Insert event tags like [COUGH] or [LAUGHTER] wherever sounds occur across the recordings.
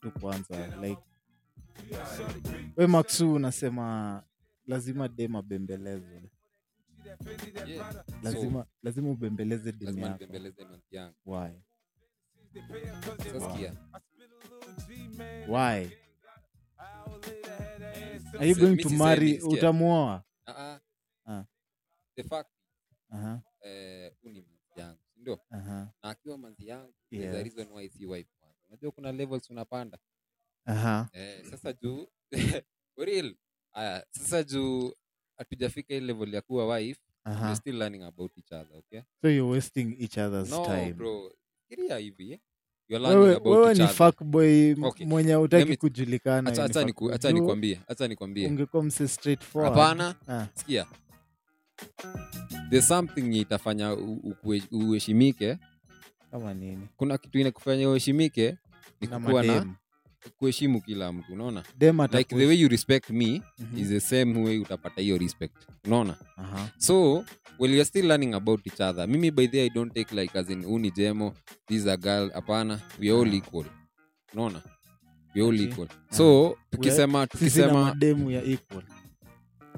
tu kwanza like we Maxu unasema lazima dem abembelezwe Yeah. lazima lazima ubembeleze dem lazima yako. nibembeleze manzi yangu. Why? Sasikia why? are you going to marry sikia. utamuoa? Ah. the fact Aha, eh, huu ni manzi yangu sindio aha, na akiwa manzi yangu there's a reason why si wife. kwanza unajua kuna levels unapanda. Aha. eh, sasa juu [LAUGHS] for real aya sasa juu hatujafika ile level ya kuwa wife Aha. we're still learning about each other okay? So you're wasting each other's no time. bro. Fikiria hivi eh. you're learning wewe, about wewe each ni other. fuckboy Okay. mwenye Let utaki me- kujulikana acha acha niku- acha nikwambie acha nikwambie. ungekuwa mse straightforward. hapana. Ah, sikia. There's something yenye itafanya u- ukue- uheshimike. Kama nini? Kuna kitu inakufanya uheshimike ni kukuwa na kuheshimu kila mtu unaona? Like the way you respect me Mhm. is the same way utapata hiyo respect unaona? Aha. so well you're still learning about each other mimi by the i don't take like as in uni jemo this a girl. Hapana we all equal unaona? We all Okay. equal. So tukisema tukisema mademu ya equal.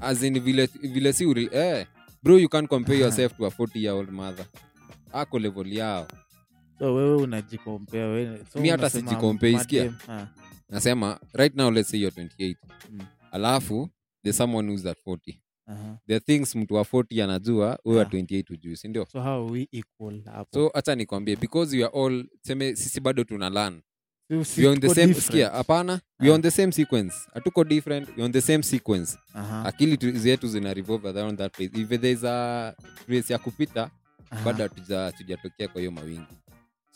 As in vile vile si eh bro you can't compare Aha. yourself to a 40 year old mother. Ako level yao so wewe unajikompea wewe so Mi hata unasema skia isikia? madem- ah, nasema right now let's say you're 28 Mm. alafu there's someone who's at 40 aha. the things mtu wa 40 anajua huyo wa Ah. 28 ujui sindio so how are we equal hapo so hacha nikwambie because we are all seme sisi bado tuna learn So si we are on the tuko same different. sikia hapana we are Ah. on the same sequence hatuko different we are on the same sequence Aha, akili tu- zetu zina revolve around that place if there's a race ya kupita aha. bado hatuja- hatujatokea kwa hiyo mawingu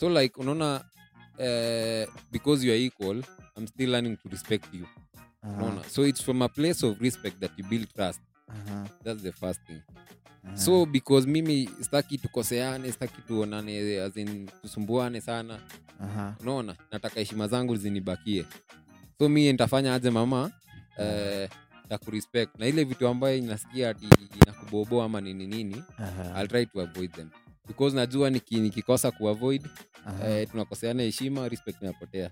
so like unaona uh, because you are equal i'm still learning to respect you. Unaona? So it's from a place of respect that you build trust. Aha, that's the first thing. Aha. so because mimi staki tukoseane staki tuonane as tusumbuane sana. Unaona? Nataka heshima zangu zinibakie. So mi nitafanya aje mama? Uh, ya kurespect. Na ile vitu ambayo inasikia ati inakuboboa ama nini nini aha, I'll try to avoid them because najua niki- nikikosa kuavoid eh, tunakoseana heshima respect inapotea.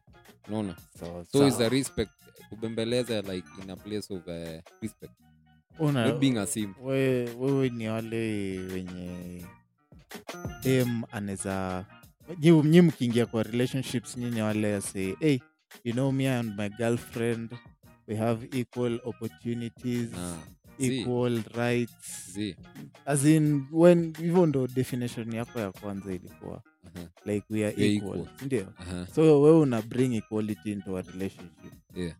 Unaona? So, so is a respect. Kubembeleza like in a place of uh, respect. Una- not being a simp. we- wewe ni wale wenye dem anaweza nyi mkiingia kwa relationships nyinyi wale say hey you know me and my girlfriend. We have equal opportunities. Na zi, equal rights. Zi. as in when hivyo ndo definition yako ya kwanza ilikuwa. Aha, like we are equal, equal. ndio. Aha, so wewe una bring equality into a relationship. Yeah.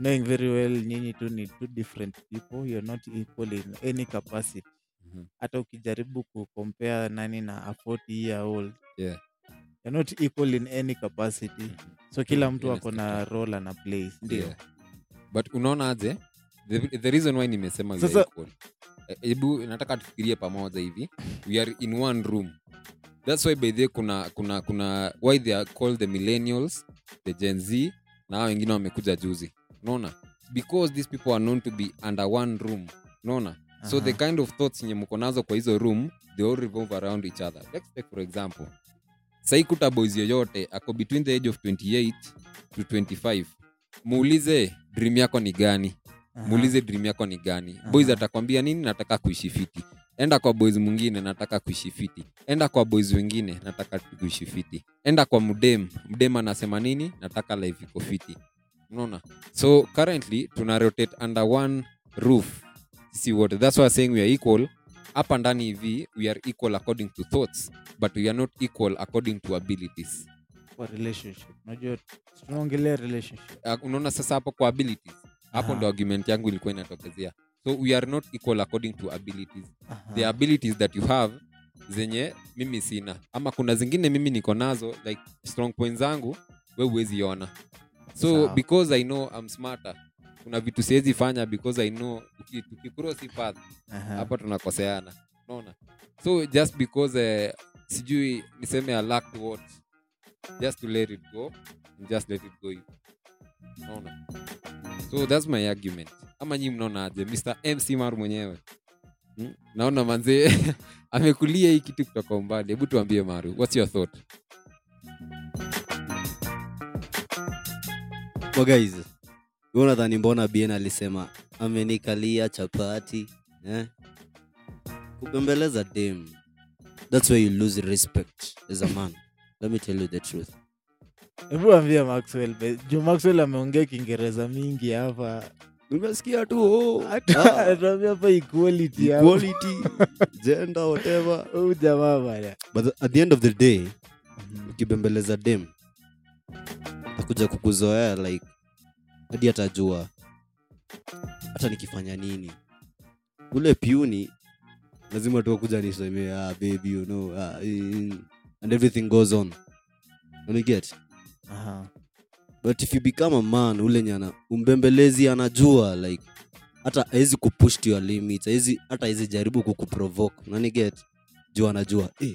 knowing very well nyinyi tu ni two different people. You're not equal in any capacity. Mhm, hata ukijaribu kucompare nani na a 40 year old. Yeah. you're not equal in any capacity. Mhm. so kila mtu ako na role ana play ndio. Yeah. but unaona aje the, the reason why nimesema we are Sasa- equal. Eh, hebu nataka tufikirie pamoja hivi. We are in one room. Thats why by the way kuna kuna kuna why they are called the millennials the gen z na hao wengine wamekuja juzi. Unaona? Because these people are known to be under one room. Unaona? So the Aha. kind of thoughts yenye mko nazo kwa hizo room they all revolve around each other. Let's take for example saikuta boys yoyote ako between the age of 28 to 25 muulize dream yako ni gani. Muulize dream yako ni gani? Boys atakwambia nini? Nataka kuishi fiti. Enda kwa boys mwingine nataka kuishi fiti. Enda kwa boys wengine nataka kuishi fiti. Enda kwa mdem. Mdem anasema nini? Nataka life iko fiti. Unaona? So currently tuna rotate under one roof. Sisi wote that's why I'm saying we are equal. Hapa ndani hivi we are equal according to thoughts but we are not equal according to abilities. Kwa relationship. Unajua tunaongelea relationship. Uh, unaona sasa hapo kwa abilities hapo ndo argument yangu ilikuwa inatokezea. So we are not equal according to abilities. Aha. the abilities that you have zenye mimi sina. Ama kuna zingine mimi niko nazo like strong point zangu we huwezi ona so Sawa. because i know I'm smarter kuna vitu siwezi fanya because i know tuki- tukicross path Aha. hapa tunakoseana. Unaona? So just because uh, sijui niseme I lacked what just to let it go and just let it go unaona? So thats my argument. Ama nyi mnaona aje? Mr mc maru mwenyewe. Hmm? naona manze [LAUGHS] amekulia hii kitu kutoka umbali. Hebu tuambie maru what's your thought? Well, guys wewe mbona bien alisema amenikalia chapati eh? kubembeleza dem that's where you lose respect as a man. Let me tell you the truth hebu ambia maxwell juu maxwell ameongea kiingereza mingi hapa. Nimesikia tu oh, Hata- ah, hapa equality equality gender whatever. [LAUGHS] Huyu jamaa bana but at the end of the day ukibembeleza dem akuja kukuzoea like hadi atajua hata nikifanya nini. Ule piuni lazima tuakuja nisemee ah, baby you know ah, and everything goes on. Don't you get? Aha. But if you become a man ule nyana umbembelezi anajua like hata awezi kupush to your limits haezi- hata awezi jaribu kukuprovoke. Naniget juu anajua eh,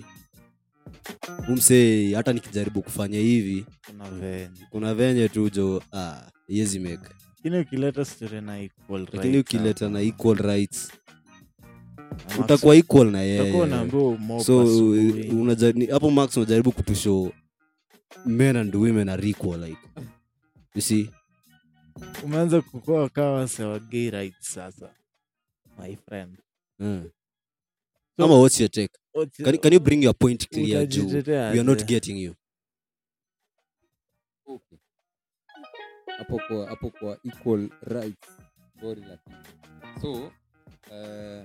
umsee hata nikijaribu kufanya hivi kuna venye. kuna venye tu jo ah, make. Lakini ukileta na equal lakini rights ukileta na equal rights utakuwa equal na yeye. so hapo max unajaribu kutushow men and women are equal like you see? Umeanza kukua kawa sawa gay rights sasa my friend. Mm. So- ama what's your take? What's- can, can you bring your point clear juu we are not getting you. Okay. hapo kwa hapo kwa equal rights. So uh,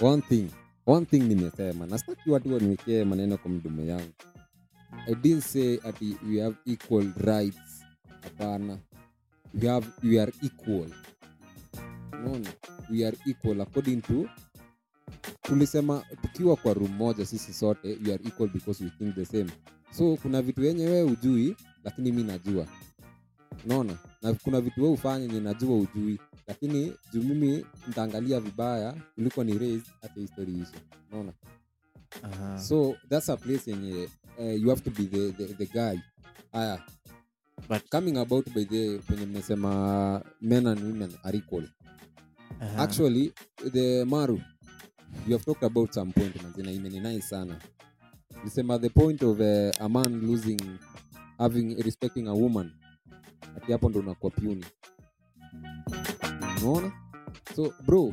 one thing one thing nimesema nastaki watu waniwekee maneno kwa mdomo yangu i didn't say ati we have equal rights. Hapana. We have we are equal. Unaona we are equal. According to tulisema tukiwa kwa room moja sisi sote we are equal because we think the same. So kuna vitu yenye ujui lakini mi najua. Unaona na kuna vitu wewe ufanye yenye najua ujui lakini juu mimi nitaangalia vibaya kuliko ni raise hata history hizo, unaona Aha. so that's a place yenye uh, you have to be the, the, the guy. Aya. But- coming about by the penye mmesema men and women are equal. Aha. actually the maru you have talked about some point mazina imeninai sana. Nisema the point of uh, a man losing having respecting a woman ati hapo ndo unakuwa puni unaona? So bro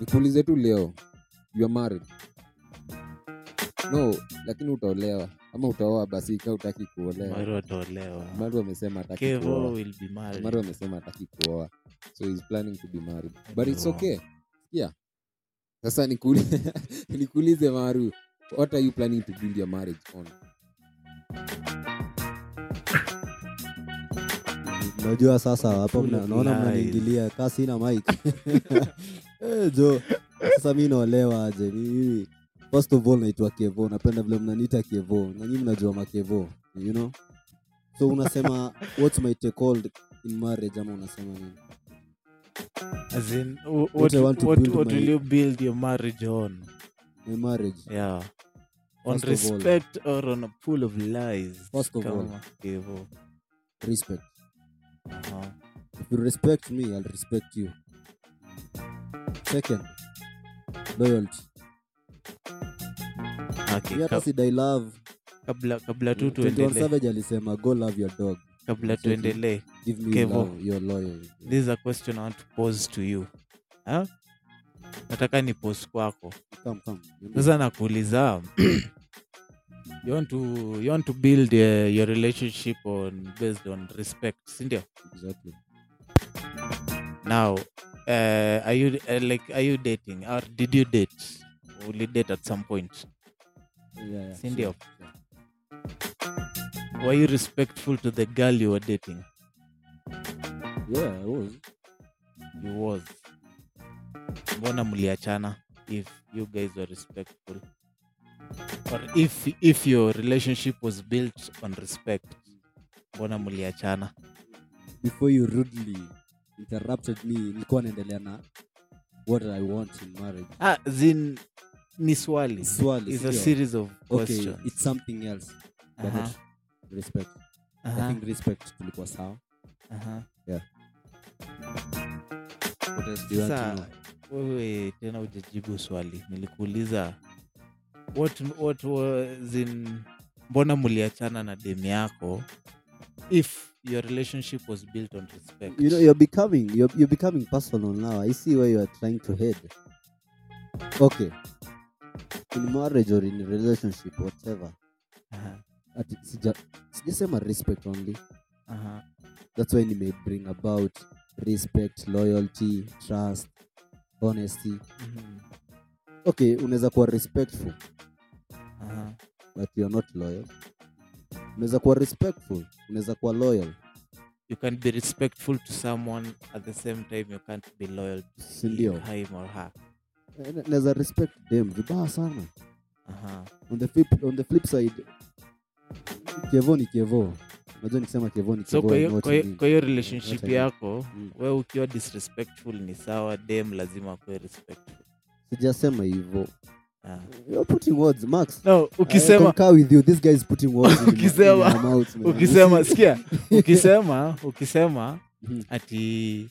nikuulize tu leo you are married no lakini utaolewa ama utaoa basi ka utaki kuolewa. Maru ataolewa maru amesema hataki kevo kuoa. will be married. Maru amesema ataki kuoa. So he's planning to be married. But it's Wow. okay. Yeah. Sasa nikuli- [LAUGHS] nikuulize maru what are you planning to build your marriage on? Najua sasa hapo naona mnaniingilia. Kasi na mike [LAUGHS] Eh, jo sasa mi naolewa aje first of all naitwa kevo. Napenda vile mnaniita kevo. Na nyinyi mnajua makevo you know? So unasema [LAUGHS] what's my take called in marriage ama unasema nini? As in, What what, I want to what, build what my- will you build your marriage on? My marriage? Yeah. On First of all- or on a pool of lies? First of all- kevo. Respect. Aha. if you respect me i'll respect you. Second loyalty hata sidai love. kabla kabla tu tuendelee. alisema go love your dog. Kabla Exactly. tuendelee. Give me Kevo. love, your loyal. this is a question i want to pose to you. Huh? nataka ni pose kwako. Sasa nakuuliza [CLEARS THROAT] you want to you want to build uh, your relationship on based on respect sindio exactly. Now uh, are you uh, like are you dating? Or did you date you date at some point. Yeah, yeah, sure, were you respectful to the girl you were dating? Yeah I was. You was. Mbona mliachana if you guys were respectful? Or if if your relationship was built on respect mbona mliachana? Before you rudely interrupted me nilikuwa naendelea na what i want in marriage. Ah, zin ni swali. Swali is a series of okay it's something else. But Aha. not respect. I think respect tulikuwa sawa. Uh -huh. Sasa, wewe tena ujajibu swali. Nilikuuliza what, what was in mbona muliachana na demu yako if your relationship was built on respect? You know you're becoming you're, you're becoming personal now. I see where you are trying to head. Okay in marriage or in relationship whatever. Ati sija sijasema respect only. Aha. that's why nime bring about respect loyalty trust honesty. Mhm, okay unaweza kuwa respectful. Aha. but you're not loyal. Unaweza kuwa respectful unaweza kuwa loyal. You can be respectful to someone at the same time you can't be loyal. To sindio him or her naweza respect them vibaya sana aha. on the flip, on the flip side kevo ni kevo unajua nikisema kevo ni so kevo kwa hiyo- relationship yako Mm. we ukiwa disrespectful ni sawa dem lazima akuwe respectful sijasema hivyo Ah. you're putting words max no I ukisema concur with you this guy is putting words in in Ukisema- my mouth, man. ukisema sikia [LAUGHS] ukisema ukisema Mhm. ati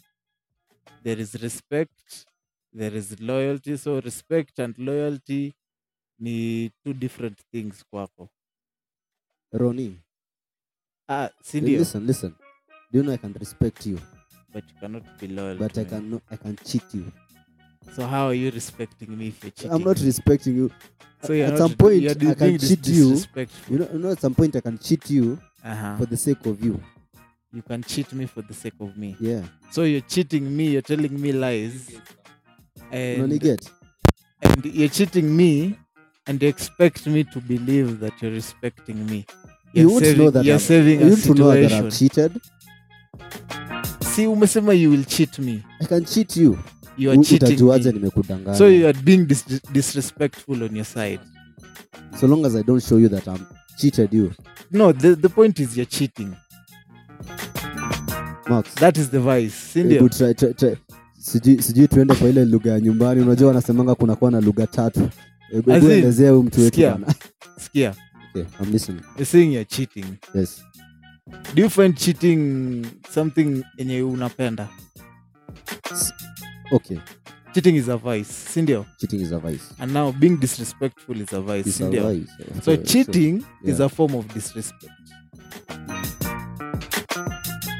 there is respect there is loyalty so respect and loyalty ni two different things kwako. Ronnie, ah, sindio listen listen. Do you know i can respect you? But you cannot be loyal but i me. can i can cheat you. So how are you respecting me if you're cheating? i'm not respecting you. So at not, some point i can cheat you. you know, you know at some point i can cheat you uh-huh. for the sake of you. You can cheat me for the sake of me. Yeah. So you're cheating me you're telling me lies and, and you're cheating me and you expect me to believe that you're respecting me. You would saving, know that you're I'm- saving you a situation. know that i've cheated? See umesema you will cheat me. I can cheat you. You are cheating me. nimekudanganya? So you are being dis- disrespectful on your side. So long as i don't show you that i'm cheated you. No the, the point is you're cheating. Max. That is the vice. Sindio try, try, try. Sijui sijui tuende kwa ile lugha ya nyumbani. Unajua wanasemanga kunakuwa na lugha tatu. Hebu As in, elezea huyu mtu wetu sikia. bana skia okay i'm listening. You're saying you're cheating. Yes. Do you find cheating something yenye unapenda? Okay. Cheating is a vice sindio cheating is a vice. And now being disrespectful is a vice it's a sindio vice. So cheating is yeah. a form of disrespect.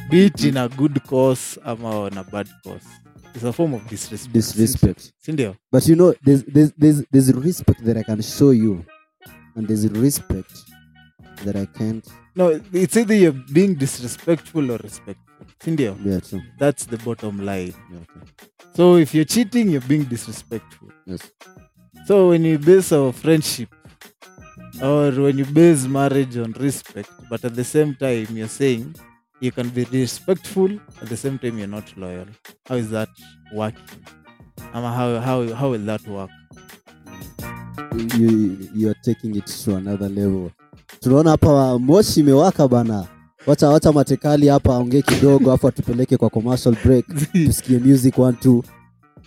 Be it in a good cause ama on a bad cause it's a form of disrespect. Disrespect. Sindio but you know there's, there's there's there's respect that i can show you. And there's respect that i can't. No it's either you're being disrespectful or respectful. Sindio yeah true. That's the bottom line. Yeah, okay. so if you're cheating you're being disrespectful. Yes. So when you base our friendship or when you base marriage on respect, but at the same time you're saying you can be respectful, at the same time you're not loyal. How is that working? Um, how, how, how will that work? you you're taking it to another level. Tunaona hapa moshi imewaka bana. Wacha wacha matekali hapa aongee kidogo afu atupeleke kwa commercial break. [LAUGHS] Tusikie music one two.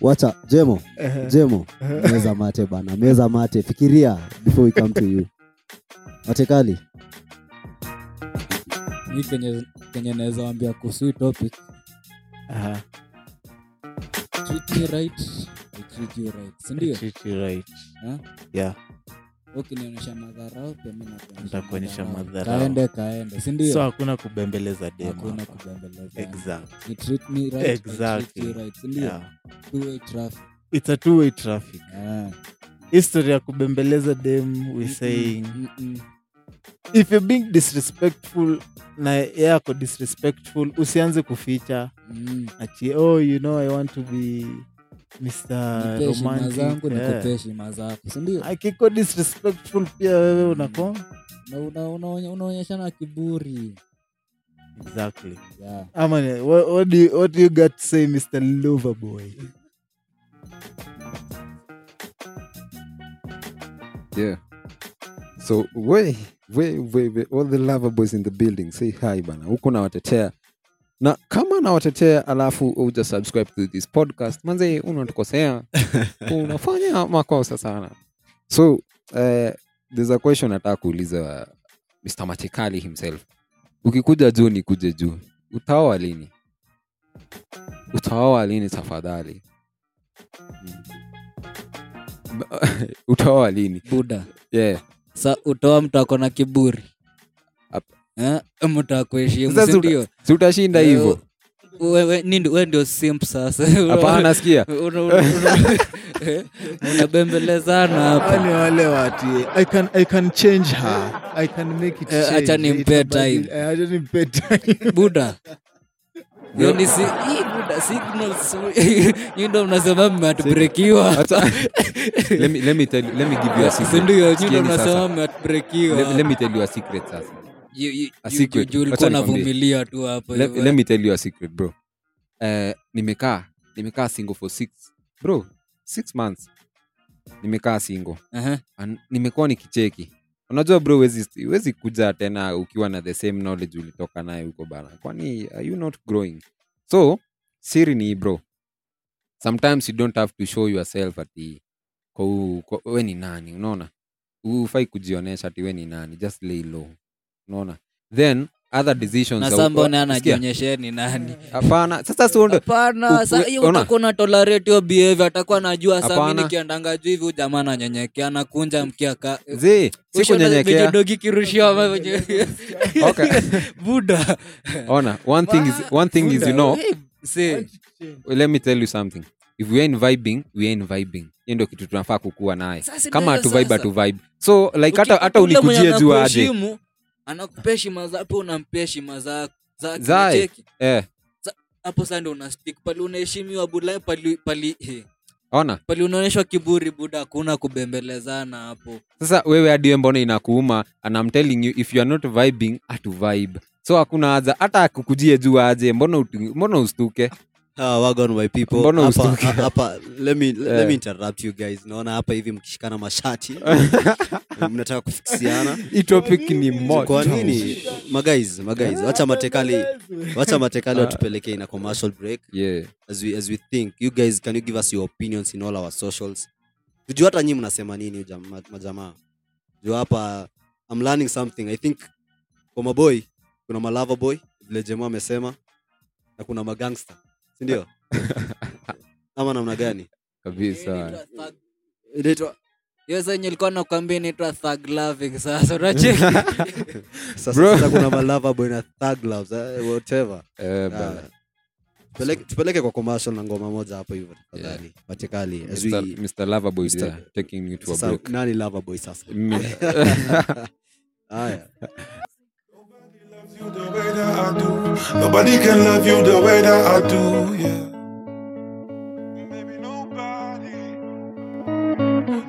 Wacha jemo jemo meza mate bana meza mate. Fikiria before we come to you. [LAUGHS] Matekali mi kenye, kenye naweza wambia kuhusu hii topic Uh-huh. treat me right I treat you right sindio Treat you right. Yeah. ukinionyesha madharau pia mi Nitakuonyesha nakuonyesha kaende sindio So hakuna kubembeleza dem hakuna kubembeleza Exact. treat me right I treat you right sindio Yeah. two way traffic It's a two-way traffic. Ah. History ya kubembeleza dem we saying mm-mm. If you're being disrespectful na yako disrespectful usianze kuficha. Mm. ati oh you know i want to be Yeah. akiko disrespectful pia wewe unako Na una- kiburi. Exactly. Yeah. ama what, what, do you, what do you got to say mr loverboy yeah. So we we we, we all the lover boys in the building say hi bana. Huku nawatetea. Na kama nawatetea alafu uja subscribe to this podcast manze unatukosea [LAUGHS] unafanya makosa sana. So uh, there's a question nataka kuuliza mr matikali himself. Ukikuja juu nikuje juu. Utaoa lini? Utaoa lini tafadhali? Mm. [LAUGHS] Utaoa lini? Buda yeah. Sa utoa mtu ako na kiburi. Eh, mtu akuheshimu sindio si utashinda hivyo. wewe we ndio simp sasa. Hapana sikia eh, [LAUGHS] unabembelezana hapa. wale wale wati. I can, I can change her. I can make it Eh, change. acha nimpe time. eh, acha nimpe time. Buda [LAUGHS] ndo [LAUGHS] mnasema mmeatbrekiwa Hata- [LAUGHS] let, me, let, me tell you, let me give you a secret. sindio nyi ndo Sikieni mnasema sasa. Let, mmeatbrekiwa let me tell you a secret sasa A secret. ulikuwa Wacha nikwambie. navumilia tu hapo let, hivyo. let me tell you a secret bro uh, nimekaa nimekaa single for six bro six months nimekaa single uh-huh. nimekuwa nikicheki unajua bro wezi, wezi kuja tena ukiwa na the same knowledge ulitoka naye huko bana. Kwani are you not growing? So siri ni bro. Sometimes you don't have to show yourself ati kwa we ni nani? Unaona? Ufai kujionyesha ati we ni nani? Just lay low. Unaona? Then other decisions na za- saa mbona Sikia, anajionyeshe ni nani? Hapana. Sasa sionde hapana u- hiyo utakuwa na tolerate hiyo behavior atakuwa najua saa mi Hapana. nikiandanga juu hivi jamaa ananyenyekea anakunja mkiaka zi sikunyenyekea vijodogi kirushiwa ama [LAUGHS] okay. [LAUGHS] buda. Ona one thing is, one thing is you know. see, Well, let me tell you something. If we ain't vibing we ain't vibing. Hiyo ndio kitu tunafaa kukuwa naye. Kama hatu vibe sasa. hatu vibe so like hata hata unikujie juu aje anakupea heshima zake unampea heshima za- zake, eh, hapo sasa ndio una stick pali unaheshimiwa buda pali pali ona. Pali unaonyeshwa kiburi buda hakuna kubembelezana hapo. Sasa wewe hadi mbona inakuuma? And I'm telling you if you are not vibing hatu vibe. So hakuna haja hata akukujie juu aje mbona mbona ustuke Ah, wagon my people. Mbona hapa, [LAUGHS] hapa let me, let me interrupt you guys. Naona hapa hivi mkishikana mashati. [LAUGHS] Mnataka kufikisiana hii topic ni moto. Kwa nini? Magais magais wacha matekali wacha matekali watupelekee na commercial break. Yeah. As we, as we think you guys can you give us your opinions in all our socials? Tujua hata nyi mnasema nini majamaa juu hapa i'm learning something. I think kwa maboy kuna malava boy vile jema amesema na kuna magangster sindio? [LAUGHS] Ama namna gani? Kabisa. Inaitwa hiyo ilikuwa nakwambia inaitwa thug loving sasa unacheki? [LAUGHS] Sasa, sasa kuna malava boy na thug loves eh, whatever. Eh, Ah, bana. tupeleke- tupeleke kwa commercial na ngoma moja hapo hivyo tafadhali patikali as we Mr. Loverboy Mr. there taking you to a sasa break nani lover boy sasa? Mimi- [LAUGHS] haya the way that I do. Nobody can love you the way that I do, yeah. Maybe nobody,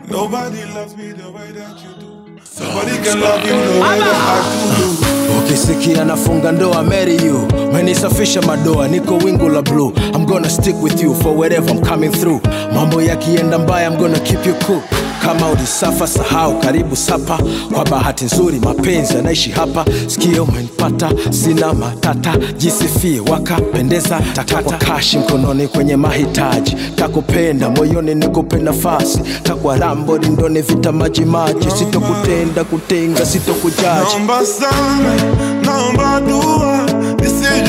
nobody loves me the way that you do. Nobody can love you the way that I do. ukisikia nafunga ndoa marry you menisafisha madoa niko wingu la blue i'm gonna stick with you for wherever i'm coming through mambo yakienda mbaya i'm gonna keep you cool kama ulisafa sahau karibu sapa. Kwa bahati nzuri mapenzi yanaishi hapa. Sikio umenipata sina matata. Jisifie wakapendeza. Takwa kashi mkononi kwenye mahitaji. Takupenda moyoni nikupe nafasi. Takwa rambo lindoni vita majimaji sitokutenda kutenga sitokujaji. Naomba sana, naomba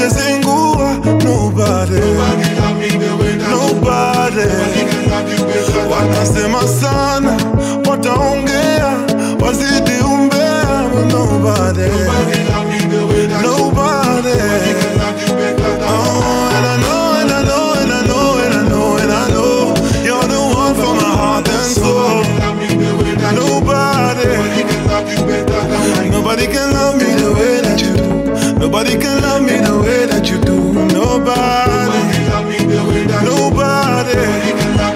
zingua. Nobody, nobody, wanasema sana, wataongea, wazidi umbea. Nobody, nobody. Oh, and I know. Nobody can love me the way that you do. Nobody can love me the way that you do. Nobody. Nobody. Nobody.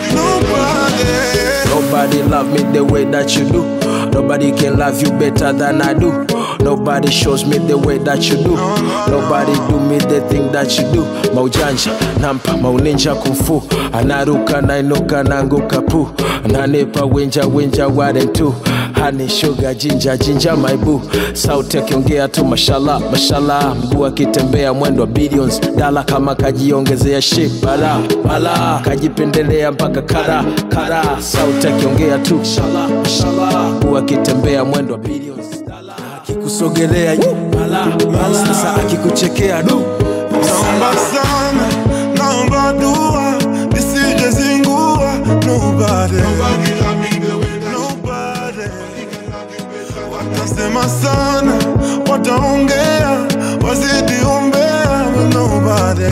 Nobody love me the way that you do. Nobody can love you better than I do. Nobody shows me the way that you do. Nobody do me the thing that you do. Maujanja, nampa, mauninja kumfu. Anaruka, nainuka, nanguka pu. Nanipa winja, winja, ware tu. Honey, shuga jinja, jinja, maibu. Sauti akiongea tu mashala mashala Mguu akitembea mwendo wa billions. Dala kama kajiongezea shit, bala, bala. Kajipendelea mpaka kara, kara. Sauti akiongea tu mashallah, mashallah. Mguu akitembea mwendo wa billions. Dala. akikusogelea yu, sasa akikuchekea du Naomba sana, naomba dua, nisije zingua. Nobody, nobody. Watasema sana, wataongea, wazidi umbea, but nobody,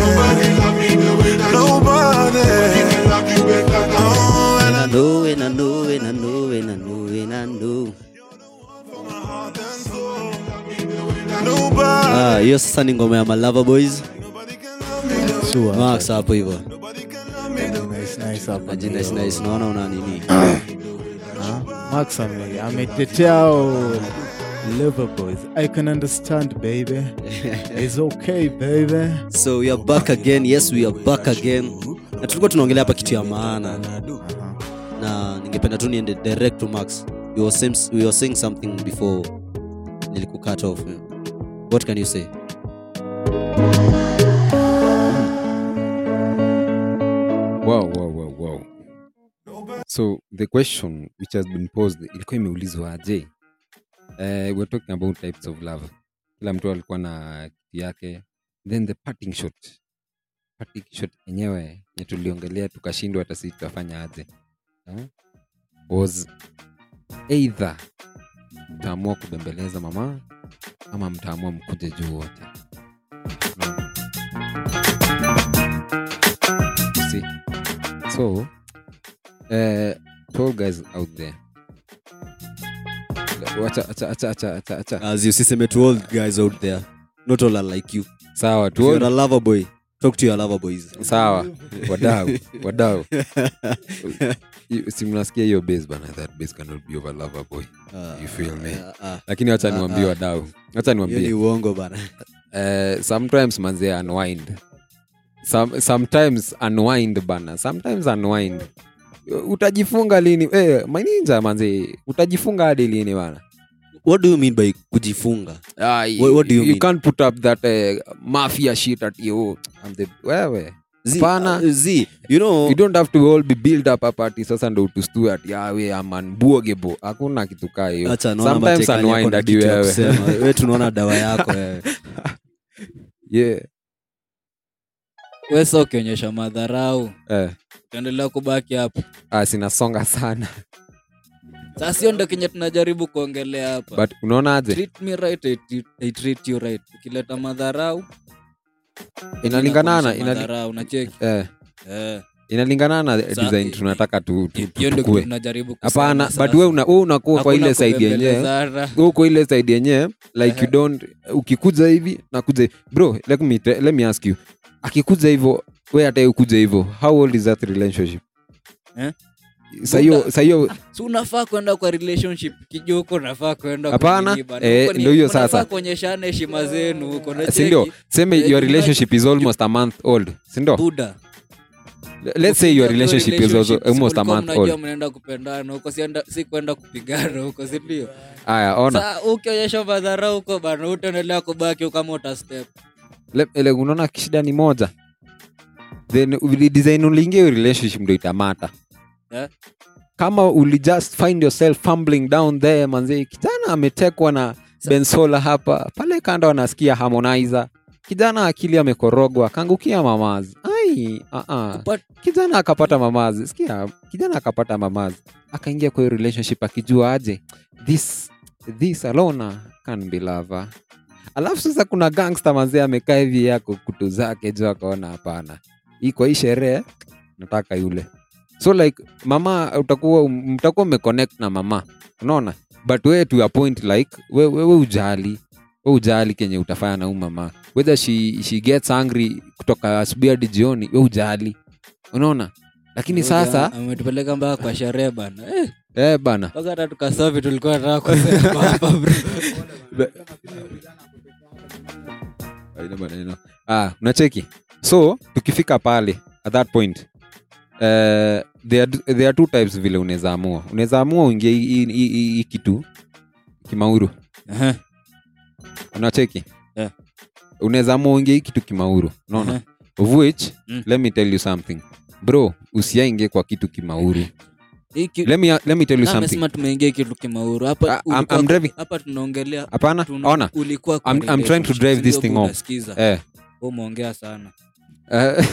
nobody. Oh, and I I know, and I know, and I know, and I know, and I know. Ah, hiyo sasa ni ngoma ya malava boys. Sure. max hapo hivyo. Nice, nice hapo. Nice, nice, naona una nini? Ah, Max ametetea hao Liver boys. I can understand baby. It's okay baby. so we are back again yes we are back again na tulikuwa tunaongelea hapa kitu ya maana na ningependa tu niende direct to max you were, saying, you were saying something before nilikucut off what can you say wow, wow, wow, wow. so the question which has been posed ilikuwa imeulizwa aje uh, we're talking about types of love. Kila mtu alikuwa na kitu yake. Then the parting shot. Parting shot yenyewe yenye tuliongelea tukashindwa hata sisi tutafanya aje. Eh? was either mtaamua kubembeleza mama ama mtaamua mkuje juu wote. So uh, guys out there as you to all guys out there. Not all are like you. Sawa to you're a lover boy talk to your lover boys. Sawa. Wadau [LAUGHS] wadau. [LAUGHS] You- si mnasikia hiyo base bana that base cannot be over lover boy. Uh, You feel me? uh, uh, lakini wacha niwambie ah. wadau. Wacha niwaambie. ni uongo bana. Uh, sometimes manze unwind. Some, sometimes unwind bana. Sometimes unwind utajifunga lini? Eh, maninja manzi utajifunga hadi lini bana? What do you mean by kujifunga? Ah, What- what do you you mean? can't put up that uh, mafia shit at you. I'm the, wewe. Z, pana uh, Z, you know you don't have to all be build up up ati sasa ndo utustue ati yawe amanbuogebo hakuna kitu kaa hiyo. Sometimes hadi wewe [LAUGHS] wewe tunaona dawa yako wewe. [LAUGHS] Yeah. Wesa ukionyesha madharau. Eh, utaendelea kubaki hapo. Ah, sinasonga sana. Sasa hiyo ndo kenye tunajaribu kuongelea hapa. But unaonaje treat me right I, treat- I treat you right. Ukileta madharau inalinganana inakuonyesha inali, madharau nacheki eh, eh. Inalingana na Sa- design tunataka tu, tu, tu, hiyo ndo kitu tukue tunajaribu kusema hapana sasa. but we una, we unakuwa kwa Hakuna ile side yenyewe. kubembelezana. Uko ile side yenyewe like you don't ukikuja hivi nakuja bro let me, te- let me ask you. Akikuja hivyo we hata ukuja hivyo how old is that relationship? Eh? sahiyo sahiyo si unafaa kwenda kwa relationship kijuko unafaa kwenda Hapana, eh, ndio hiyo sasa. kuonyeshana heshima zenu huko. Sindio seme your relationship is almost a month old. Sindio buda let's say your relationship is also almost a month old. mnaenda kupendana huko si kwenda kupigana huko sindio haya ona. Ukionyesha madhara huko bana utaendelea kubaki kama utastep. Le- unaona shida ni moja then design uliingia relationship ndo itamata yeah. kama uli just find yourself fumbling down there manzi kijana ametekwa na bensola hapa pale kando anasikia harmonizer. Kijana akili amekorogwa kaangukia mamazi. Ai uh-uh. Kijana akapata mamazi. Sikia kijana akapata mamazi. Akaingia kwa relationship akijua aje this this alone can be lover. Alafu sasa kuna gangster manzee amekaa hivi yako kutu zake juu akaona hapana hii kwa hii sherehe nataka yule. So like mama utakuwa mtakuwa mmeconnect na mama. Unaona? But we to a point like we, we, we ujali we ujali kenye utafanya na huu mama. Whether she, she gets angry kutoka asubuhi hadi jioni we ujali unaona? Lakini sasa ametupeleka mpaka kwa sherehe bana. Eh, eh bana. Hata tukasavi tulikuwa nataka kusema hapa bro. Maneno. ah, unacheki so tukifika pale at that point uh, there, are, there are two types vile unaweza amua. Unaweza amua uingie hii- kitu kimauru. Aha, unacheki? Yeah. unaweza amua uingie hii kitu kimauru. Unaona? Of which Mm. let me tell you something. Bro usiaingie kwa kitu kimauru. Hiki- let me, let me tell you something. tumeingia kitu kimauru. Hapa Ah, hapa tunaongelea hapana ona. I'm- I'm trying to drive this thing home. eh. Umeongea sana Eh,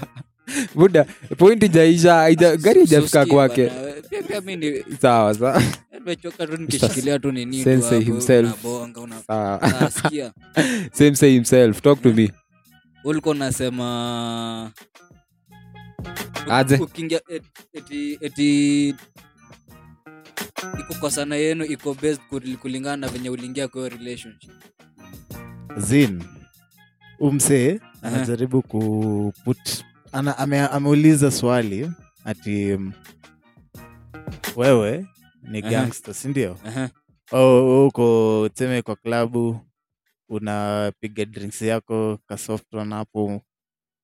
[LAUGHS] buda pointi jaisha haija- gari ijafika kwake. bana, we- pia- pia mi ni- sawa sawa. Nimechoka tu nini tu Sensei hapo, himself. unabonga, una- sawa. Ah, [LAUGHS] same say himself. Talk to me. Ulikuwa unasema Aje. ukiingia et- eti eti ikukosana yenu iko based kul- kulingana na venye uliingia kwa hiyo relationship. Zin umsee anajaribu kuput ana, ame, ameuliza swali ati um, wewe ni gangster sindio uko tuseme kwa klabu unapiga drinks yako kasoftron hapo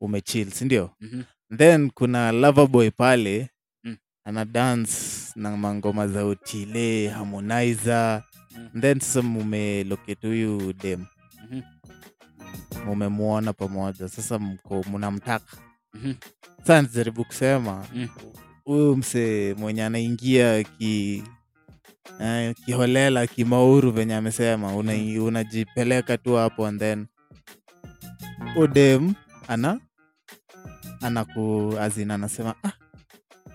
umechill sindio Mhm. then kuna loverboy pale Mm. ana dance na mangoma za utile harmonizer Mm. then sasa mumelokete huyu dem. Mumemwona pamoja sasa mko mnamtaka Mhm. sasa nijaribu kusema Mm. huyu mse mwenye anaingia ki eh, kiholela kimauru venye amesema una- unajipeleka tu hapo and then udem ana anaku azin anasema ah,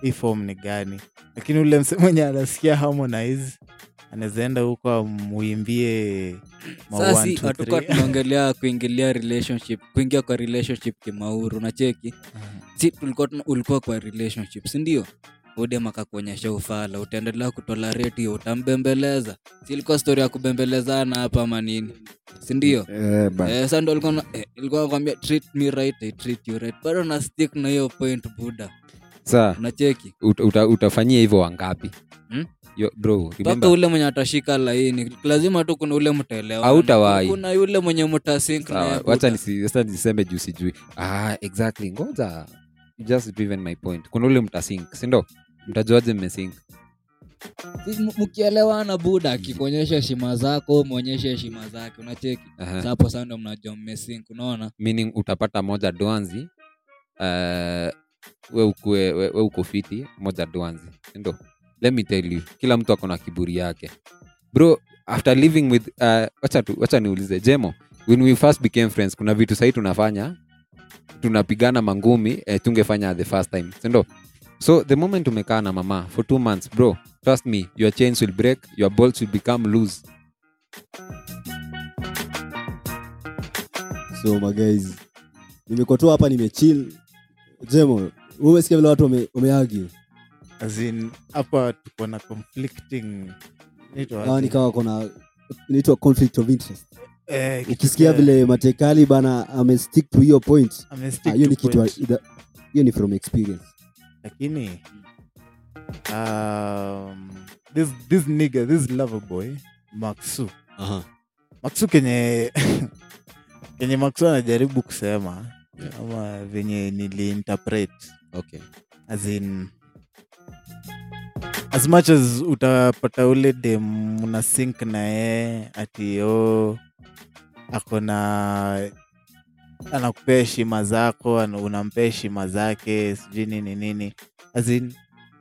hii form ni gani lakini ule mse mwenye anasikia harmonize anawezaenda huko amuimbie sasi hatukuwa tunaongelea kuingilia relationship kuingia kwa relationship kimauru nacheki si tulikuwa ulikuwa kwa relationship sindio udem akakuonyesha ufala utaendelea kutolareti utambembeleza. Si ilikuwa stori ya kubembelezana hapa manini sindio eh, Eh, ndo eh, ilikuwa nakwambia treat me right I treat you right. Bado na stick na hiyo point buda saa. Unacheki. Uta, uta, utafanyia hivyo wangapi? Hmm? Yo, bro mpaka ule mwenye atashika laini. Lazima tu kuna ule mtaelewa. Hautawahi. kuna yule mwenye mtasink Sawa, wacha nisi- sasa niseme juu sijui. Ah, exactly. Ngoja. Just driven my point. Kuna ule mtasink sindo mtajuaje mmesink? Mkielewana buda akikuonyesha heshima zako mwonyeshe heshima zake. Unacheki? Sapo sando mnajua mmesink unaona? Meaning utapata moja doanzi uh, we, ukue, moja doanzi ndo. Let tell you kila mtu ako na kiburi yake. Bro after living with uh, wacha, niulize jemo when we first became friends kuna vitu sahii tunafanya? Tunapigana mangumi eh, tungefanya the first time. Sindo so the moment umekaa na mama for two months bro trust me your chains will break your bolts will become loose. So maguys nimekuwa tu hapa nimechill jemo umesikia vile watu wame- wameargue? As in, hapa tuko na conflicting ni kama kona inaitwa conflict of interest. Eh, ukisikia vile matekali bana amestick to hiyo point. Ah, hiyo ni kitu hiyo ni from experience. Lakini um, this, this nigger, this lover boy maksu. Uh-huh. maksu kenye [LAUGHS] kenye maksu anajaribu kusema ama venye niliinterpret. Okay. As in as much as utapata ule dem una sink naye ati o ako na anakupea heshima zako ana- unampea heshima zake sijui nini nini. As in,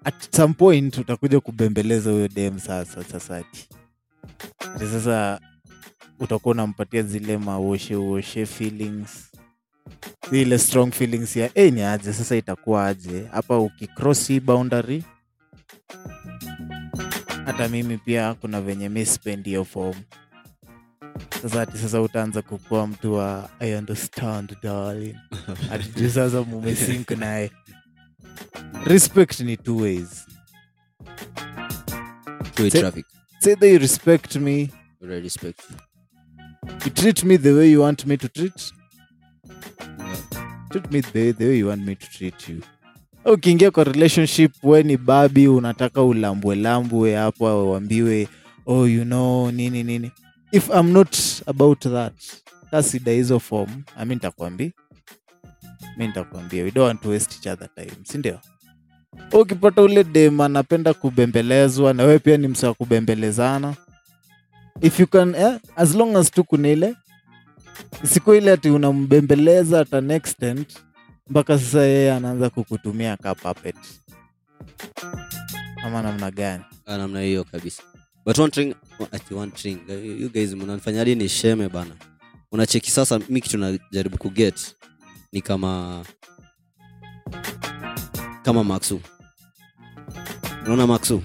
at some point utakuja kubembeleza huyo dem sasa sasa ati. Ati sasa utakuwa unampatia zile mawoshe uoshe feelings zile strong feelings ya hey, ni aje sasa itakuwa aje hapa ukicross hii boundary hata mimi pia kuna venye mi spend hiyo form. Sasa ati sasa utaanza kukua mtu wa i understand darling. [LAUGHS] Ati sasa mumesink naye. Respect ni two ways. Say- traffic. say they respect me. Respect you. you treat me the way you want me to treat treat me the, the way you want me to treat you. Ukiingia kwa relationship we ni babi unataka ulambwe lambwe hapo uambiwe oh you know nini nini. If i'm not about that kasida hizo form. Ami nitakwambia mi nitakwambia we don't want to waste each other time sindio ukipata ule dem anapenda kubembelezwa na wewe pia ni msa wa kubembelezana. If you can eh, as long as tu kuna ile siku ile ati unambembeleza at extent mpaka sasa yeye anaanza kukutumia ka puppet. Ama namna gani? Ah, namna hiyo kabisa. But one thing, ati you guys mnanifanya ni sheme bana. Unacheki sasa mi kitu najaribu kuget ni kama kama maxu. Unaona maxu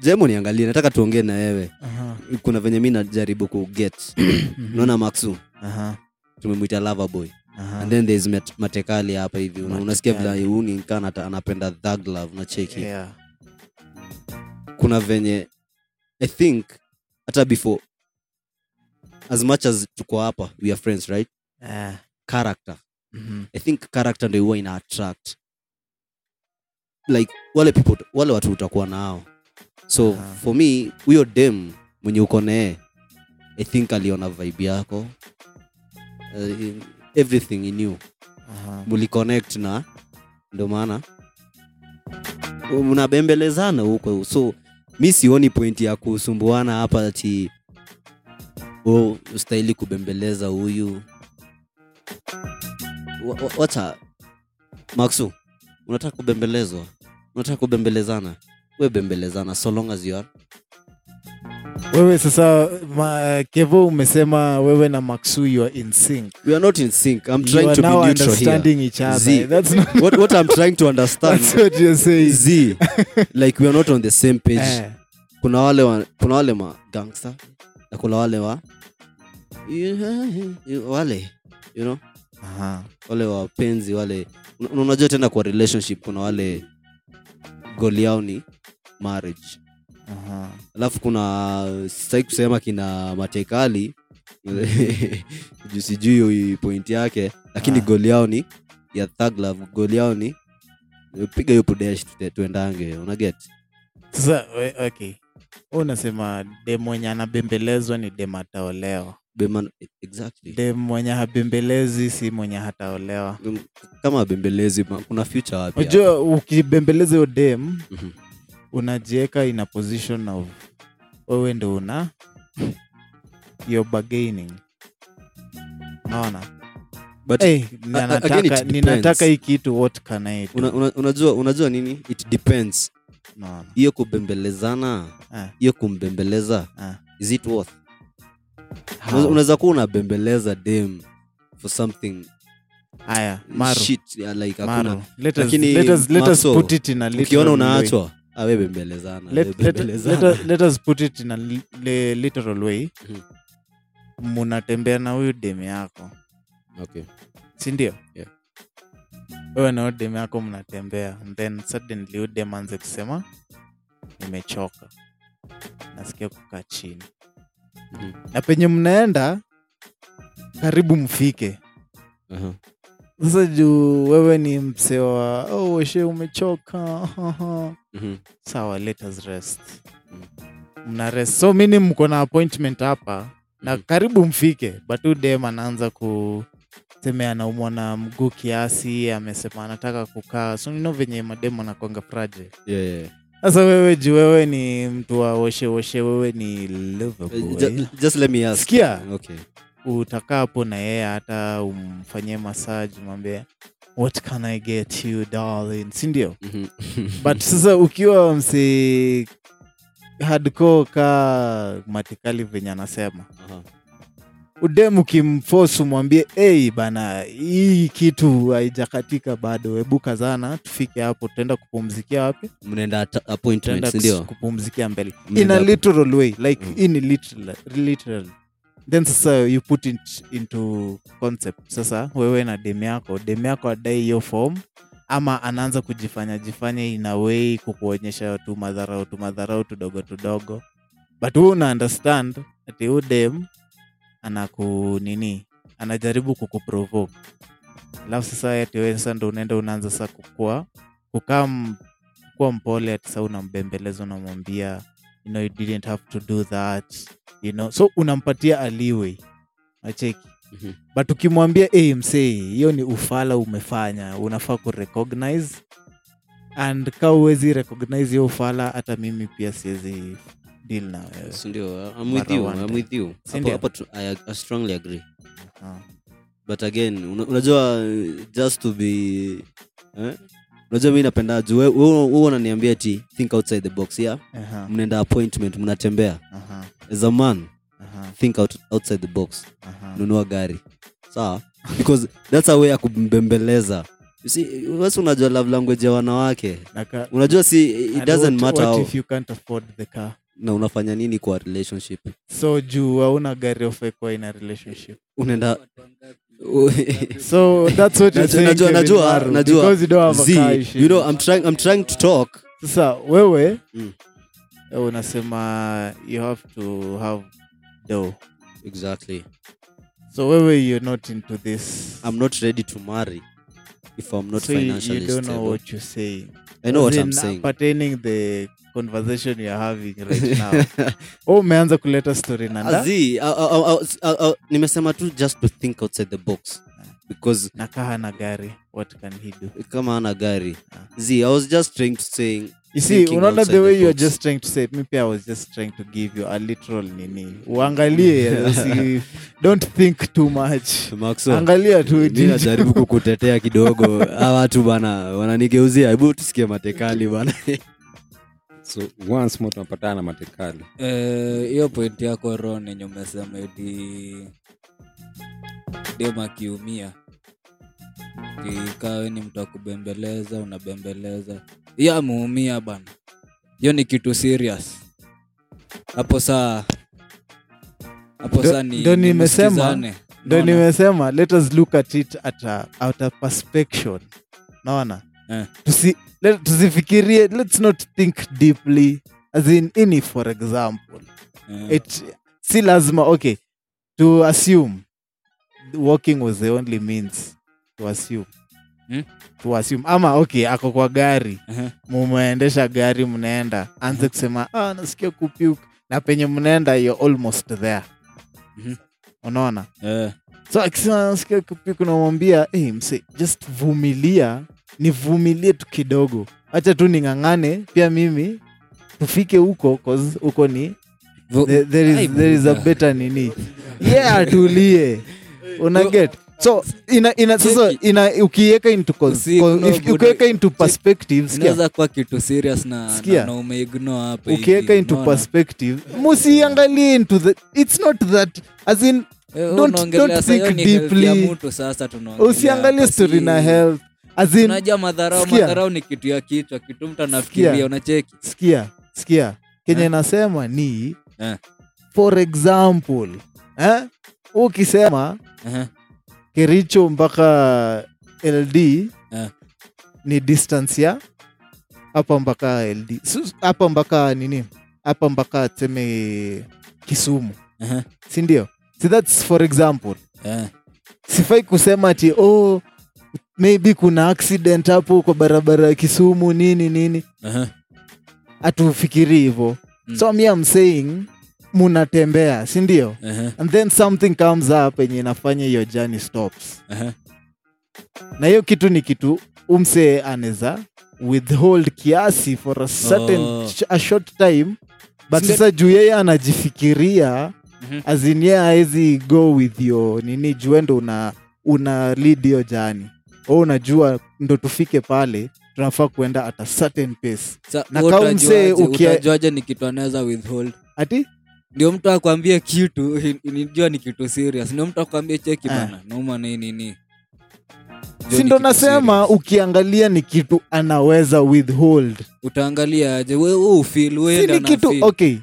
jemo niangalie nataka tuongee na wewe. Aha, kuna venye mi najaribu kuget [CLEARS THROAT] unaona maxu? Aha, tumemwita loverboy aha. and then there's Mat- matekali hapa hivi. Una- unasikia vile kana anapenda thug love nacheki Yeah. kuna venye i think hata before as much as tuko hapa we are friends right? Eh, character. Mhm. i think character ndio huwa ina attract like wale people wale watu utakuwa nao. So Aha. for me huyo dem mwenye uko naye i think aliona vibe yako. Uh, everything in you. Aha. muliconnect na ndio maana. Mnabembelezana huko. So mi sioni pointi ya kusumbuana hapa ati oh, ustahili kubembeleza huyu. Wa- wa- wacha maxu unataka kubembelezwa unataka kubembelezana? We bembelezana so long as you are. Wewe sasa ma, kevo umesema wewe na maxu you are in sync. We are not in sync. I'm you are to be now neutral here. each other. Z. that's not what, what i'm trying to understand [LAUGHS] that's what you're saying. Z like we are not on the same page. Eh, kuna wale wa, kuna wale ma gangster na kuna wale wa wale you know? Aha, wale wapenzi wale unajua tena kwa relationship kuna wale goli yao ni marriage. Aha. alafu kuna sitaki kusema kina matekali [LAUGHS] juu sijui point yake lakini Aha. goli yao ni ya thug love. Goli yao ni piga hiyo pudesh tuendange unaget sasa okay. Unasema demwenye anabembelezwa ni dem ataolewa Beman, exactly dem mwenye habembelezi si mwenye hataolewa Mm, kama bembelezi ma- kuna future wapi unajua ukibembeleza hiyo dem? Mhm. unajieka in a position of wewe ndo una you're bargaining naona But hey, a- a- again, ninataka, hii kitu what can I do? una, una, unajua unajua nini it depends Naona. hiyo kubembelezana Ah, hiyo kumbembeleza ah. is it worth? Unaweza- kuwa unabembeleza dem for something. Haya ukiona unaachwa awe bembelezana let, we let, let, bembelezana. us- let us put it in a li, li, literal way. Mhm. munatembea na huyu dem yako. Okay. sindio Yeah. wewe na huyu dem yako mnatembea. Then suddenly huyu dem anze kusema nimechoka. Nasikia kukaa chini Na penye mnaenda karibu mfike. Aha. sasa juu wewe ni msewa oh, weshe umechoka. Mhm. sawa let us rest. Mna rest. So mini mko na appointment hapa. Na Mhm. karibu mfike. But huyu dem anaanza ku seme anaumwa na mguu kiasi amesema anataka kukaa. So nino venye mademu anakwanga fragile. Yeah, yeah. Sasa wewe juu wewe ni mtu wa woshe woshe wewe ni Eh, Liverpool. just let me ask Sikia. okay. utakaa hapo na yeye hata umfanyie massage mwambie what can i get you darling sindio Mhm. but sasa ukiwa msi hardcore ka matikali venye anasema Aha. Udem kimfosu mwambie hey, bana hii kitu haijakatika bado. Hebu kazana tufike hapo. Tutaenda kupumzikia wapi? Mnaenda kupumzikia mbele. In a literal way like Mm. in literal, literal. Then sasa you put it into concept. Sasa wewe na dem yako. Dem yako adai hiyo form ama anaanza kujifanya jifanya in a kukuonyesha tu madharau tu madharau tudogo tudogo but hu una understand ati huu dem anaku nini anajaribu kukuprovoke. Alafu sasa ati wewe sasa ndo unaenda unaanza sasa kukua kukaa kuwa mpole ati sasa unambembeleza unamwambia you know you didn't have to do that you know. So unampatia aliwe. Acheki Mhm. but ukimwambia hey, msee hiyo ni ufala umefanya unafaa kurecognize and ka uwezi recognize hiyo ufala hata mimi pia siwezi deal na wewe. Sindio? I'm with you, I'm with you. Hapo- hapo I, I strongly agree. Ah. but again una, unajua just to be eh? unajua mi napenda juu we- wewe unaniambia ti think outside the box yeah? Aha, mnaenda appointment mnatembea. Aha, as a man aha, think out, outside the box. Aha. nunua gari. Sawa? [LAUGHS] Because that's a way ya kumbembeleza. Wesi unajua love language ya wanawake. Naka- unajua si it doesn't what- matter what how, if you can't afford the car na unafanya nini kwa relationship? So juu hauna gari ofekwa ina relationship. Unaenda [LAUGHS] so that's what you're saying, najua- najua- najua. because you don't have a car, issue. you know, I'm trying, I'm trying to talk. Sasa wewe Mm. eh, unasema you have to have dough. Exactly. So wewe you're not into this. I'm not ready to marry if i'm not so you, you financially don't know stable. what you're saying. I know what i'm saying. pertaining the conversation you're having right now. [LAUGHS] Oh umeanza kuleta story uh, nimesema tu just to think outside the box. Because nakaa na gari what can he do? kama ana gari. Z i was just trying to saying you see unaona the way the you're just trying to say maybe i was just trying to give you a literal nini. Uangalie [LAUGHS] don't think too much. Maxo, angalia tu mi jicho. najaribu kukutetea kidogo. [LAUGHS] A watu bana wananigeuzia. Hebu tusikie matekali bana so once more tunapatana na matekali Eh, hiyo point yako ron yenye umesema eti dem akiumia ikawe ni mtu akubembeleza unabembeleza. Hiyo ameumia bana. Hiyo ni kitu serious. Hapo saa hapo saa ndo nimesema- ndo nimesema let us look at it at a, at a perspection naona Eh. Tusi, tusifikirie let's not think deeply as in ini for example. Yeah. it si lazima okay to assume walking was the only means to assume. Hmm? to assume. Ama okay ako kwa gari eh, mumeendesha gari mnaenda anze kusema ah, nasikia kupiuk. Na penye mnaenda you're almost there. Mhm. unaona? Eh, so akisema nasikia kupiuk unamwambia hey, mse just vumilia nivumilie tu kidogo. Hacha tu ning'ang'ane pia mimi tufike huko 'cause huko ni there, there, is, there is a better nini. Yeah atulie una get? So ina, ina, sasa ina ukiweka into ukiweka into perspective inaweza kuwa kitu serious na, na, na umeignore hapa ukiweka into perspective musiangalie into the it's not that as in Eh, don't- don't think deeply. usiangalie story na health as unajua madharau Sikia. madharau ni kitu ya kichwa kitu mtu anafikiria unacheki sikia sikia kenye Eh. nasema ni Eh. for example eh? ukisema Ehe, kericho mpaka ld Eh. ni distance ya hapa mpaka ld hapa mpaka nini hapa mpaka tuseme kisumu ehe, sindio si thats for example eh, sifai kusema ati oh maybe kuna accident hapo kwa barabara ya kisumu nini nini. Hatufikiri hivo Mm. so mi am saying munatembea sindio ehe, and then something comes up enye inafanya hiyo jani stops. Ehe. na hiyo kitu ni kitu umse anaweza withhold kiasi for a certain Oh. a short time. But sasa juu yeye anajifikiria mm-hmm. azinie aezi go with yo nini juendo una una lead hiyo jani o unajua ndo tufike pale tunafaa kuenda at a certain pace. Sa- Na wewe kama utajuaje- msee ukia- utajuaje ni kitu anaweza withhold? Ati? Ndio mtu akwambie kitu nijua ni kitu serious. Ndio mtu akwambie cheki Ah. bana nauma nini nini. Jua si ni ndo kitu nasema ukiangalia ni kitu anaweza withhold. Utaangalia aje? We we ufeel si wewe kitu okay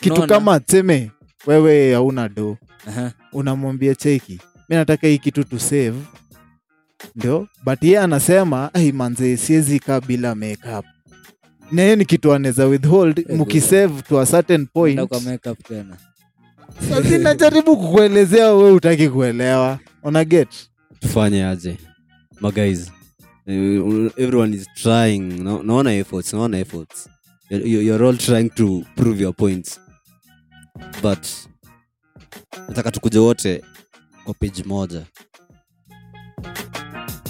kitu no, kama tseme wewe hauna do. Aha, unamwambia cheki mi nataka hii kitu to save ndio but yeye anasema ai manze siwezi kaa bila makeup. Na hiyo ni kitu anaweza withhold mkisave mukisave to a certain point. kwa makeup tena. Sasa najaribu kukuelezea we utaki kuelewa. Una get? Tufanye aje? Maguys Eh, everyone is trying no, naona efforts naona efforts. You're, you're- you're all trying to prove your points. But nataka tukuje wote kwa page moja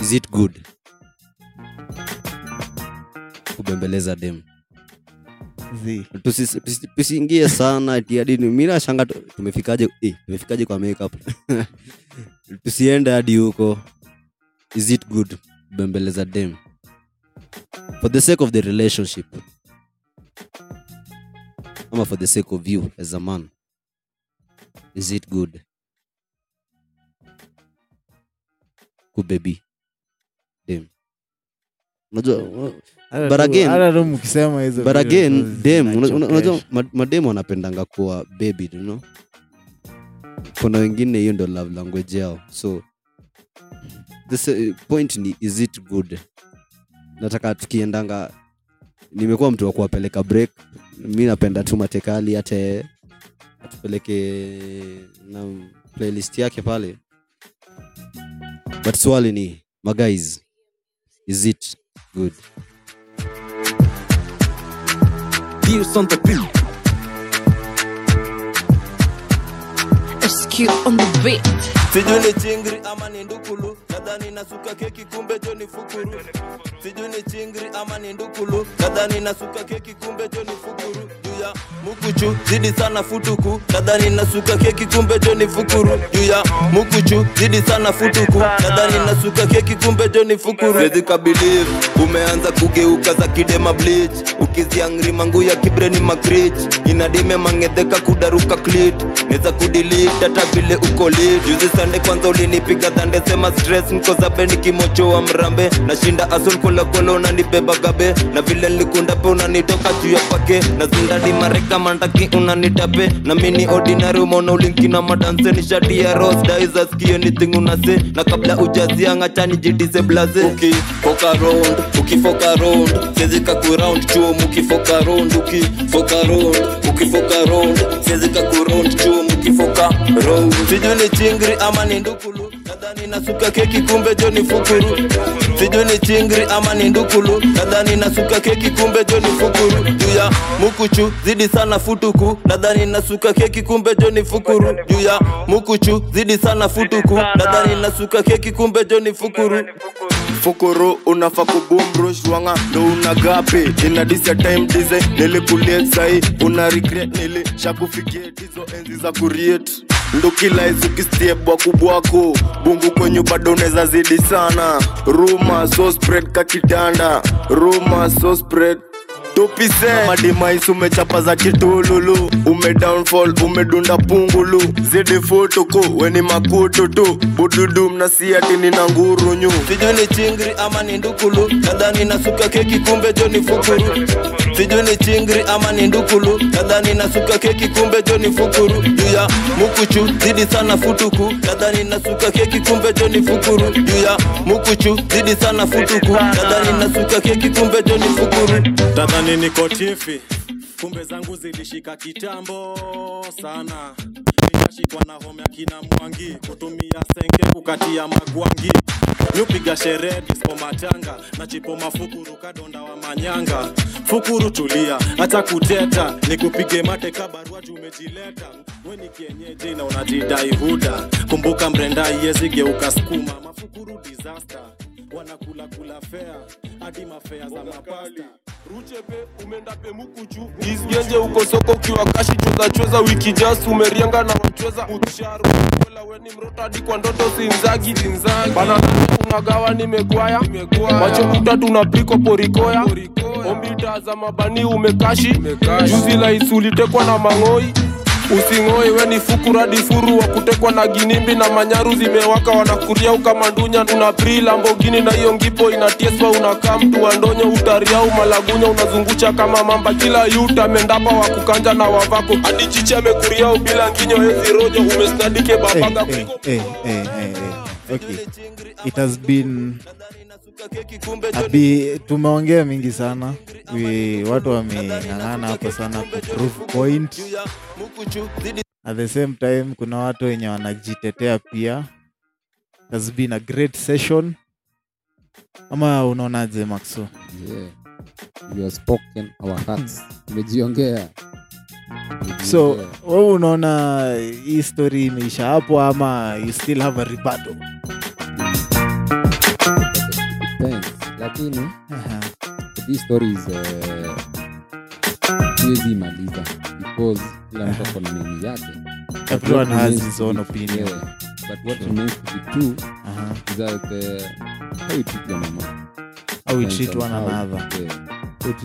is it good? Kubembeleza dem. Tusi- tusiingie sana ati hadi ni- mi nashanga tumefikaje? Eh, tumefikaje kwa makeup? [LAUGHS] Tusiende hadi huko. Is it good? Kubembeleza dem. For the sake of the relationship. Ama for the sake of you as a man. Is it good? Kubebi dem unajua Hata But tu- again- hata tu mkisema hizo but vitu again tu dem unajua madem mademu wanapendanga kuwa baby you know? Kuna wengine hiyo ndo love language yao so this uh, point ni is it good? Nataka tukiendanga nimekuwa mtu wa kuwapeleka break mi napenda tu matekali hata atupeleke na playlist yake pale. But swali ni maguys is it good Views on the beat. SQ on the beat. sijui ni chingri ama ni ndukulu nadhani nasuka keki kumbe jo ni fukuru sijui ni chingri ama ni ndukulu nadhani nasuka keki kumbe jo ni fukuru juu mukuchu zidi sana futuku. Nadhani nasuka keki kumbe jo fukuru. Juu ya mukuchu zidi sana futuku. Nadhani nasuka keki kumbe jo fukuru. Siwezi umeanza kugeuka za kidema bleach. Ukiziangri ya kibreni makrich. Inadime mangedheka kudaruka klit neza kudilit hata vile uko juzi sande kwanza ulinipiga dhande sema stress niko zabe nikimochoa mrambe. Nashinda asul kolakolo unanibeba gabe. Na vile nlikundape unanitoka juu ya pake. Na mareka mandaki unanitape na mini ordinary umeona ulinkina madanse ni shati ya ros daizaski anything unase na kabla ujazianga chani jidise blaze ukifoka round ukifoka round. siwezi kakuround chuo mukifoka round. ukifoka round ukifoka round. siwezi kakuround chuo mukifoka round. sijui ni chingri ama ni ndukulu nadhani nasuka keki kumbe jo ni fukuru sijui ni chingri ama ni ndukulu. Nadhani nasuka keki kumbe jo ni fukuru. Juu ya mukuchu zidi sana futuku. Nadhani nasuka keki kumbe jo fukuru. Juu ya mukuchu zidi sana futuku. Nadhani nasuka keki kumbe jo fukuru. Fukuru unafa kubumrushwanga ndo una gapi? Ina time dize nilikuliet sahi una regret nilishakufikia hizo enzi za kuriet ndukilaizukistiebwa kubwako bungu kwenyu bado unaweza zidi sana. Ruma so spread kakitanda. Ruma so spread tupise. Madimais umechapa za kitululu. Ume downfall umedunda pungulu. Zidi futuku weni makutu tu. Bududu mnasiatini na ngurunyu sijui ni chingri ama ni ndukulu. Nadhani nasuka keki kumbe jo ni fukuru. Sijui ni chingri ama ni ndukulu. Nadhani nasuka keki kumbe jo ni fukuru. Juu ya mukuchu zidi sana futuku nadhani nasuka keki kumbe jo ni fukuru. Juu ya mukuchu zidi sana futuku nadhani nasuka keki kumbe jo ni fukuru tadhani niko tifi kumbe zangu zilishika kitambo sana. Nikashikwa na home ya mwangi kutumia senke kukatia magwangi. Nyupiga sherehe dispo matanga na chipo mafukuru kadonda wa manyanga. Fukuru tulia hata kuteta nikupige mate kabarua jumejileta. we kienyeji na unajidai huda. Kumbuka mrenda iyezigeuka skuma mafukuru disaster wanakula kula fea hadi mafea za mapasta. ruchepe umendape mukuchu. Isgenje uko soko ukiwa kashi chweza chweza wiki jas umerianga na wachweza ucharu Wala weni mrota hadi kwa ndoto sinzagi zinzagi bana unagawa nimekwaya macho kutatu na priko porikoya. Ombi za mabani umekashi. Juzi la isulitekwa na mang'oi using'oi weni fukuradi furu wa kutekwa na ginimbi na manyaru zimewaka wanakuria ukamandunya una pri lambogini na hiyo ngipo inatieswa unakaa mtu wa ndonyo utariau malagunya unazungusha kama mamba kila yuta mendapa wa kukanja na wavako hadi chichi amekuriau bila nginyo hezi rojo umesnadike Hey, babaga hey, hey, hey, hey, hey. Okay. It has been Abi, tumeongea mingi sana We, watu wameng'ang'ana hapo sana kuprove point at the same time kuna watu wenye wanajitetea pia has been a great session ama unaonaje maxo yeah. you have spoken our hearts Tumejiongea. so wewe unaona hii story imeisha hapo ama you still have a rebuttal. Lakini Aha. story is uh, siwezi imaliza because kila mtu ako na nini yake Everyone has his own opinion. yeah. but what remains to be true Aha. is that uh, how we treat one another. How we treat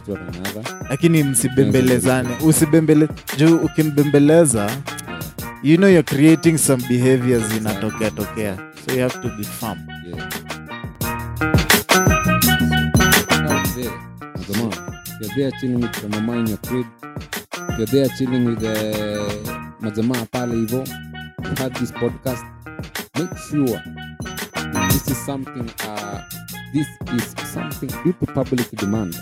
one another. lakini msibembelezane usibembele juu ukimbembeleza Yeah. you know you're creating some behaviors inatokea tokea so you have to be firm Yeah. You're there chilling with your mama in your crib. You're there chilling with uh, majamaa pale hivo. You had this podcast. Make sure this is something. Uh, this is something to public demand.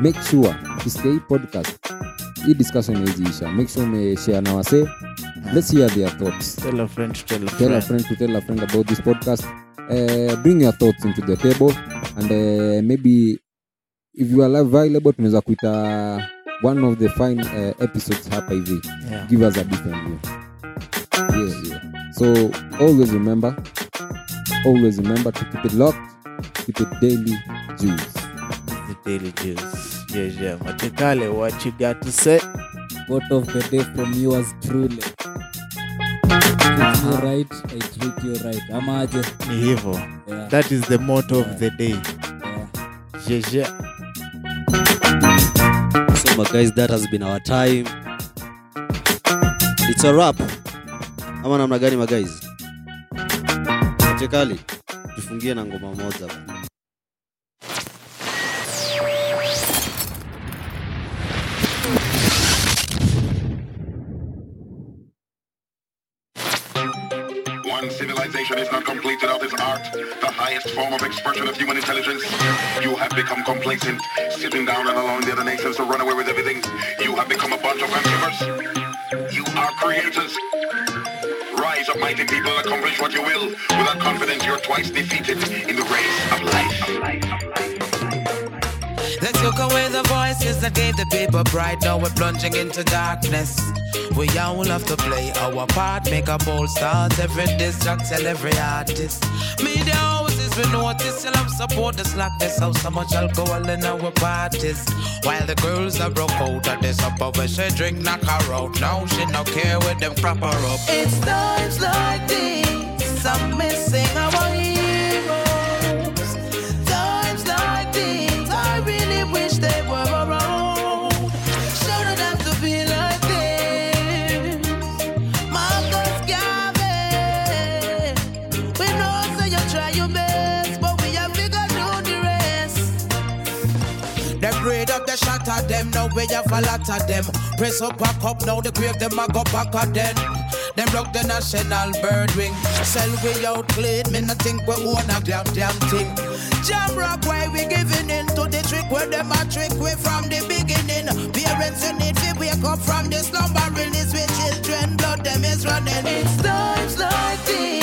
Make sure ukisikia hii podcast, hii discussion iziisha. Make sure umeshare na wasee. Let's hear their thoughts. tell a friend to tell a friend. tell a friend friend to tell a friend about this podcast uh, bring your thoughts into the table and uh, maybe if you are available tunaweza kuita one of the fine uh, episodes hapa hivi yeah. give us a different view yeah, yeah. so always remember always remember to keep it locked keep it daily juice the daily juice yeah yeah matekale what you got to say what of the day from yours truly. Treat me right, I treat you right. Ama aje? ni hivyo Yeah, that is the motto yeah. of the day yeah. yeah, yeah. So my guys that has been our time. It's a wrap. Ama namna gani maguys chekali tufungie na ngoma moja civilization is not complete without its art, the highest form of expression of human intelligence. You have become complacent, sitting down and allowing the other nations to run away with everything. You have become a bunch of consumers. You are creators. Rise up, mighty people, accomplish what you will. Without confidence, you're twice defeated in the race of life. Let's look away the voices that gave the people pride. Now we're plunging into darkness. We all have to play our part, make a bold start. Every distract, tell every artist. Media houses, we notice, tell them support the slackness. How so much alcohol in our parties. While the girls are broke out of this upper where she drink, knock her out. Now she no care with them crap her up. It's times like this, I'm missing our heroes. We have a lot of them. Press up, back up, now the grave them a go back at them. Them block the national bird wing. Sell we out clean, me not think we own a damn damn thing. Jam rock, why we giving in to the trick where them a trick we from the beginning. Parents you need to wake up from the slumber, release with children, blood them is running. It's times like this,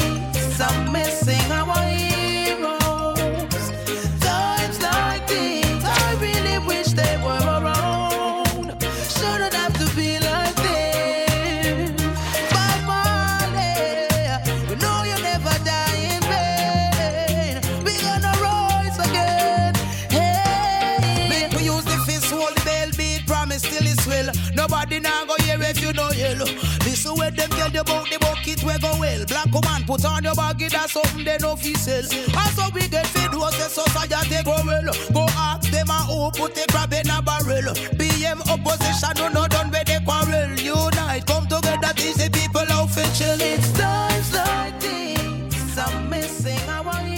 again. Hey, make we use the fist, hold the bell, beat, promise till it's well. Nobody now go hear if you know yellow. Listen what them tell you about the bucket we go well. Black woman put on your baggy, that's something they know fi sell. Also we get fed was the society go well. Go ask them a who put the crab in a barrel. BM opposition no no done with the quarrel. Unite, come together, teach the people to chill. It's times like this, I'm missing our heroes.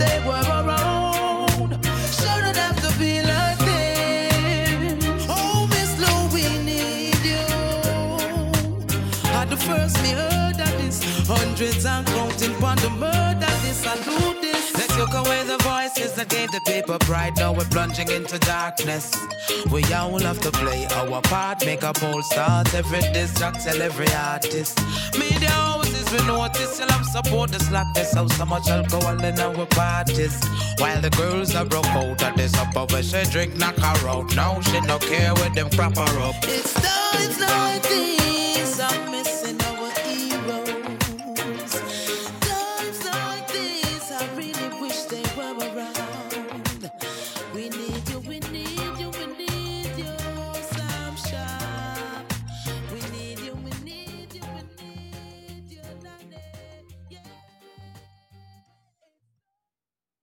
They were around. Shouldn't have to be like this. Oh, Miss Lou, we need you. At the first me heard of this, hundreds and counting on the murder. That gave the people pride. Now we're plunging into darkness. We all have to play our part, make a bold start. Every distract, tell every artist. Media houses, we notice, tell them support the slackness. How so much alcohol in our parties. While the girls are broke out of this upper where she drink, knock her out. Now she no care with them crap her up. It's times like